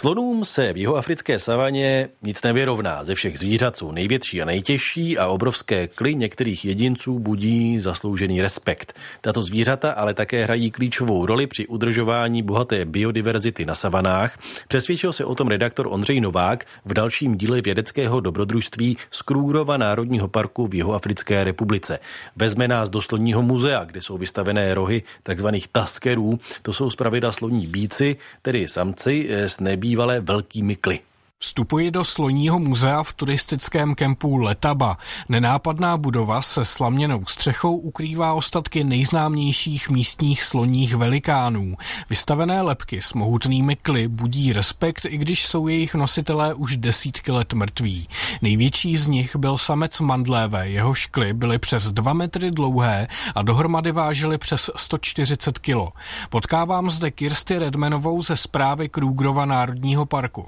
Slonům se v jeho africké savaně nic nevyrovná. Ze všech zvířat jsou největší a nejtěžší a obrovské kly některých jedinců budí zasloužený respekt. Tato zvířata ale také hrají klíčovou roli při udržování bohaté biodiverzity na savanách. Přesvědčil se o tom redaktor Ondřej Novák v dalším díle vědeckého dobrodružství z Krůgrova Národního parku v jeho Africké republice. Vezme nás do sloního muzea, kde jsou vystavené rohy takzvaných taskerů. To jsou zpravidla sloní bíci, tedy samci s nebí bývalé velkými kly. Vstupuji do sloního muzea v turistickém kempu Letaba. Nenápadná budova se slaměnou střechou ukrývá ostatky nejznámějších místních sloních velikánů. Vystavené lepky s mohutnými kly budí respekt, i když jsou jejich nositelé už desítky let mrtví. Největší z nich byl samec mandléve, jeho škly byly přes 2 metry dlouhé a dohromady vážily přes 140 kilo. Potkávám zde Kirsty Redmanovou ze zprávy Krůgrova Národního parku.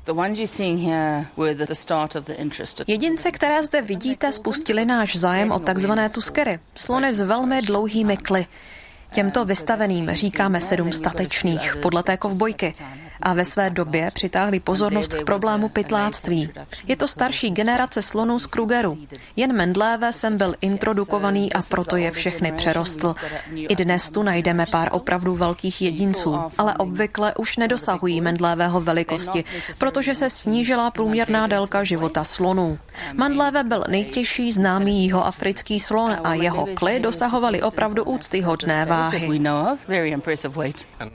Jedince, které zde vidíte, spustili náš zájem o takzvané tuskery, slony s velmi dlouhými kly. Těmto vystaveným říkáme sedm statečných, podle té kovbojky a ve své době přitáhli pozornost k problému pytláctví. Je to starší generace slonů z Krugeru. Jen Mendléve jsem byl introdukovaný a proto je všechny přerostl. I dnes tu najdeme pár opravdu velkých jedinců, ale obvykle už nedosahují Mendlévého velikosti, protože se snížila průměrná délka života slonů. Mandléve byl nejtěžší známý jihoafrický slon a jeho kly dosahovaly opravdu úctyhodné váhy.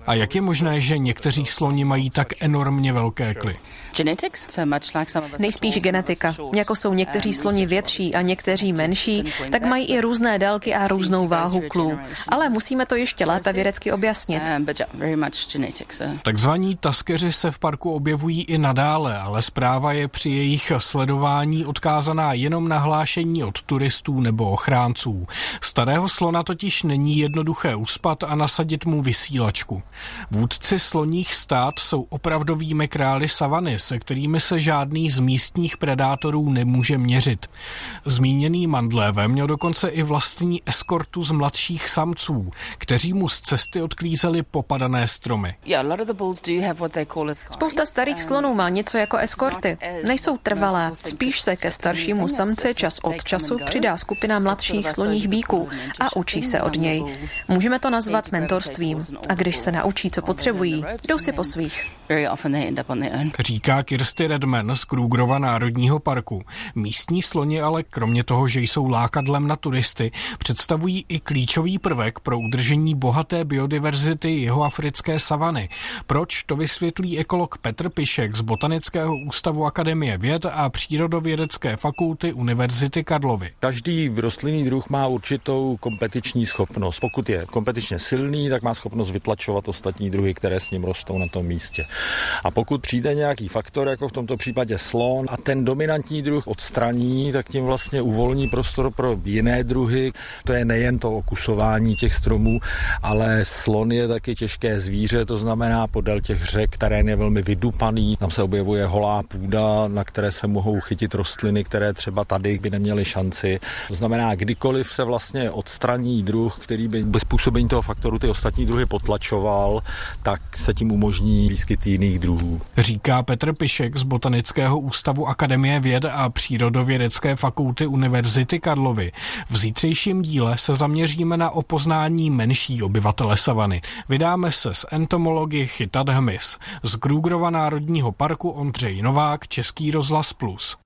A jak je možné, že někteří sloni mají mají tak enormně velké kly? Nejspíš genetika. Jako jsou někteří sloni větší a někteří menší, tak mají i různé délky a různou váhu klů. Ale musíme to ještě lépe vědecky objasnit. Takzvaní taskeři se v parku objevují i nadále, ale zpráva je při jejich sledování odkázaná jenom na hlášení od turistů nebo ochránců. Starého slona totiž není jednoduché uspat a nasadit mu vysílačku. Vůdci sloních stát jsou opravdovými králi savany, se kterými se žádný z místních predátorů nemůže měřit. Zmíněný Mandléve měl dokonce i vlastní eskortu z mladších samců, kteří mu z cesty odklízeli popadané stromy. Spousta starých slonů má něco jako eskorty. Nejsou trvalé, spíš se ke staršímu samci čas od času přidá skupina mladších sloních bíků a učí se od něj. Můžeme to nazvat mentorstvím. A když se naučí, co potřebují, jdou si po svých. Říká Kirsty Redman z Krůgrova Národního parku. Místní sloni ale kromě toho, že jsou lákadlem na turisty, představují i klíčový prvek pro udržení bohaté biodiverzity jeho africké savany. Proč to vysvětlí ekolog Petr Pišek z Botanického ústavu Akademie věd a Přírodovědecké fakulty Univerzity Karlovy. Každý rostlinný druh má určitou kompetiční schopnost. Pokud je kompetičně silný, tak má schopnost vytlačovat ostatní druhy, které s ním rostou na tom místě. A pokud přijde nějaký faktor, jako v tomto případě slon, a ten dominantní druh odstraní, tak tím vlastně uvolní prostor pro jiné druhy. To je nejen to okusování těch stromů, ale slon je taky těžké zvíře, to znamená podél těch řek terén je velmi vydupaný, tam se objevuje holá půda, na které se mohou chytit rostliny, které třeba tady by neměly šanci. To znamená, kdykoliv se vlastně odstraní druh, který by bez působení toho faktoru ty ostatní druhy potlačoval, tak se tím umožní výskyt jiných druhů. Říká Petr Pišek z Botanického ústavu Akademie věd a Přírodovědecké fakulty Univerzity Karlovy. V zítřejším díle se zaměříme na opoznání menší obyvatele savany. Vydáme se z entomology chytat hmyz. Z Krugrova Národního parku Ondřej Novák, Český rozhlas Plus.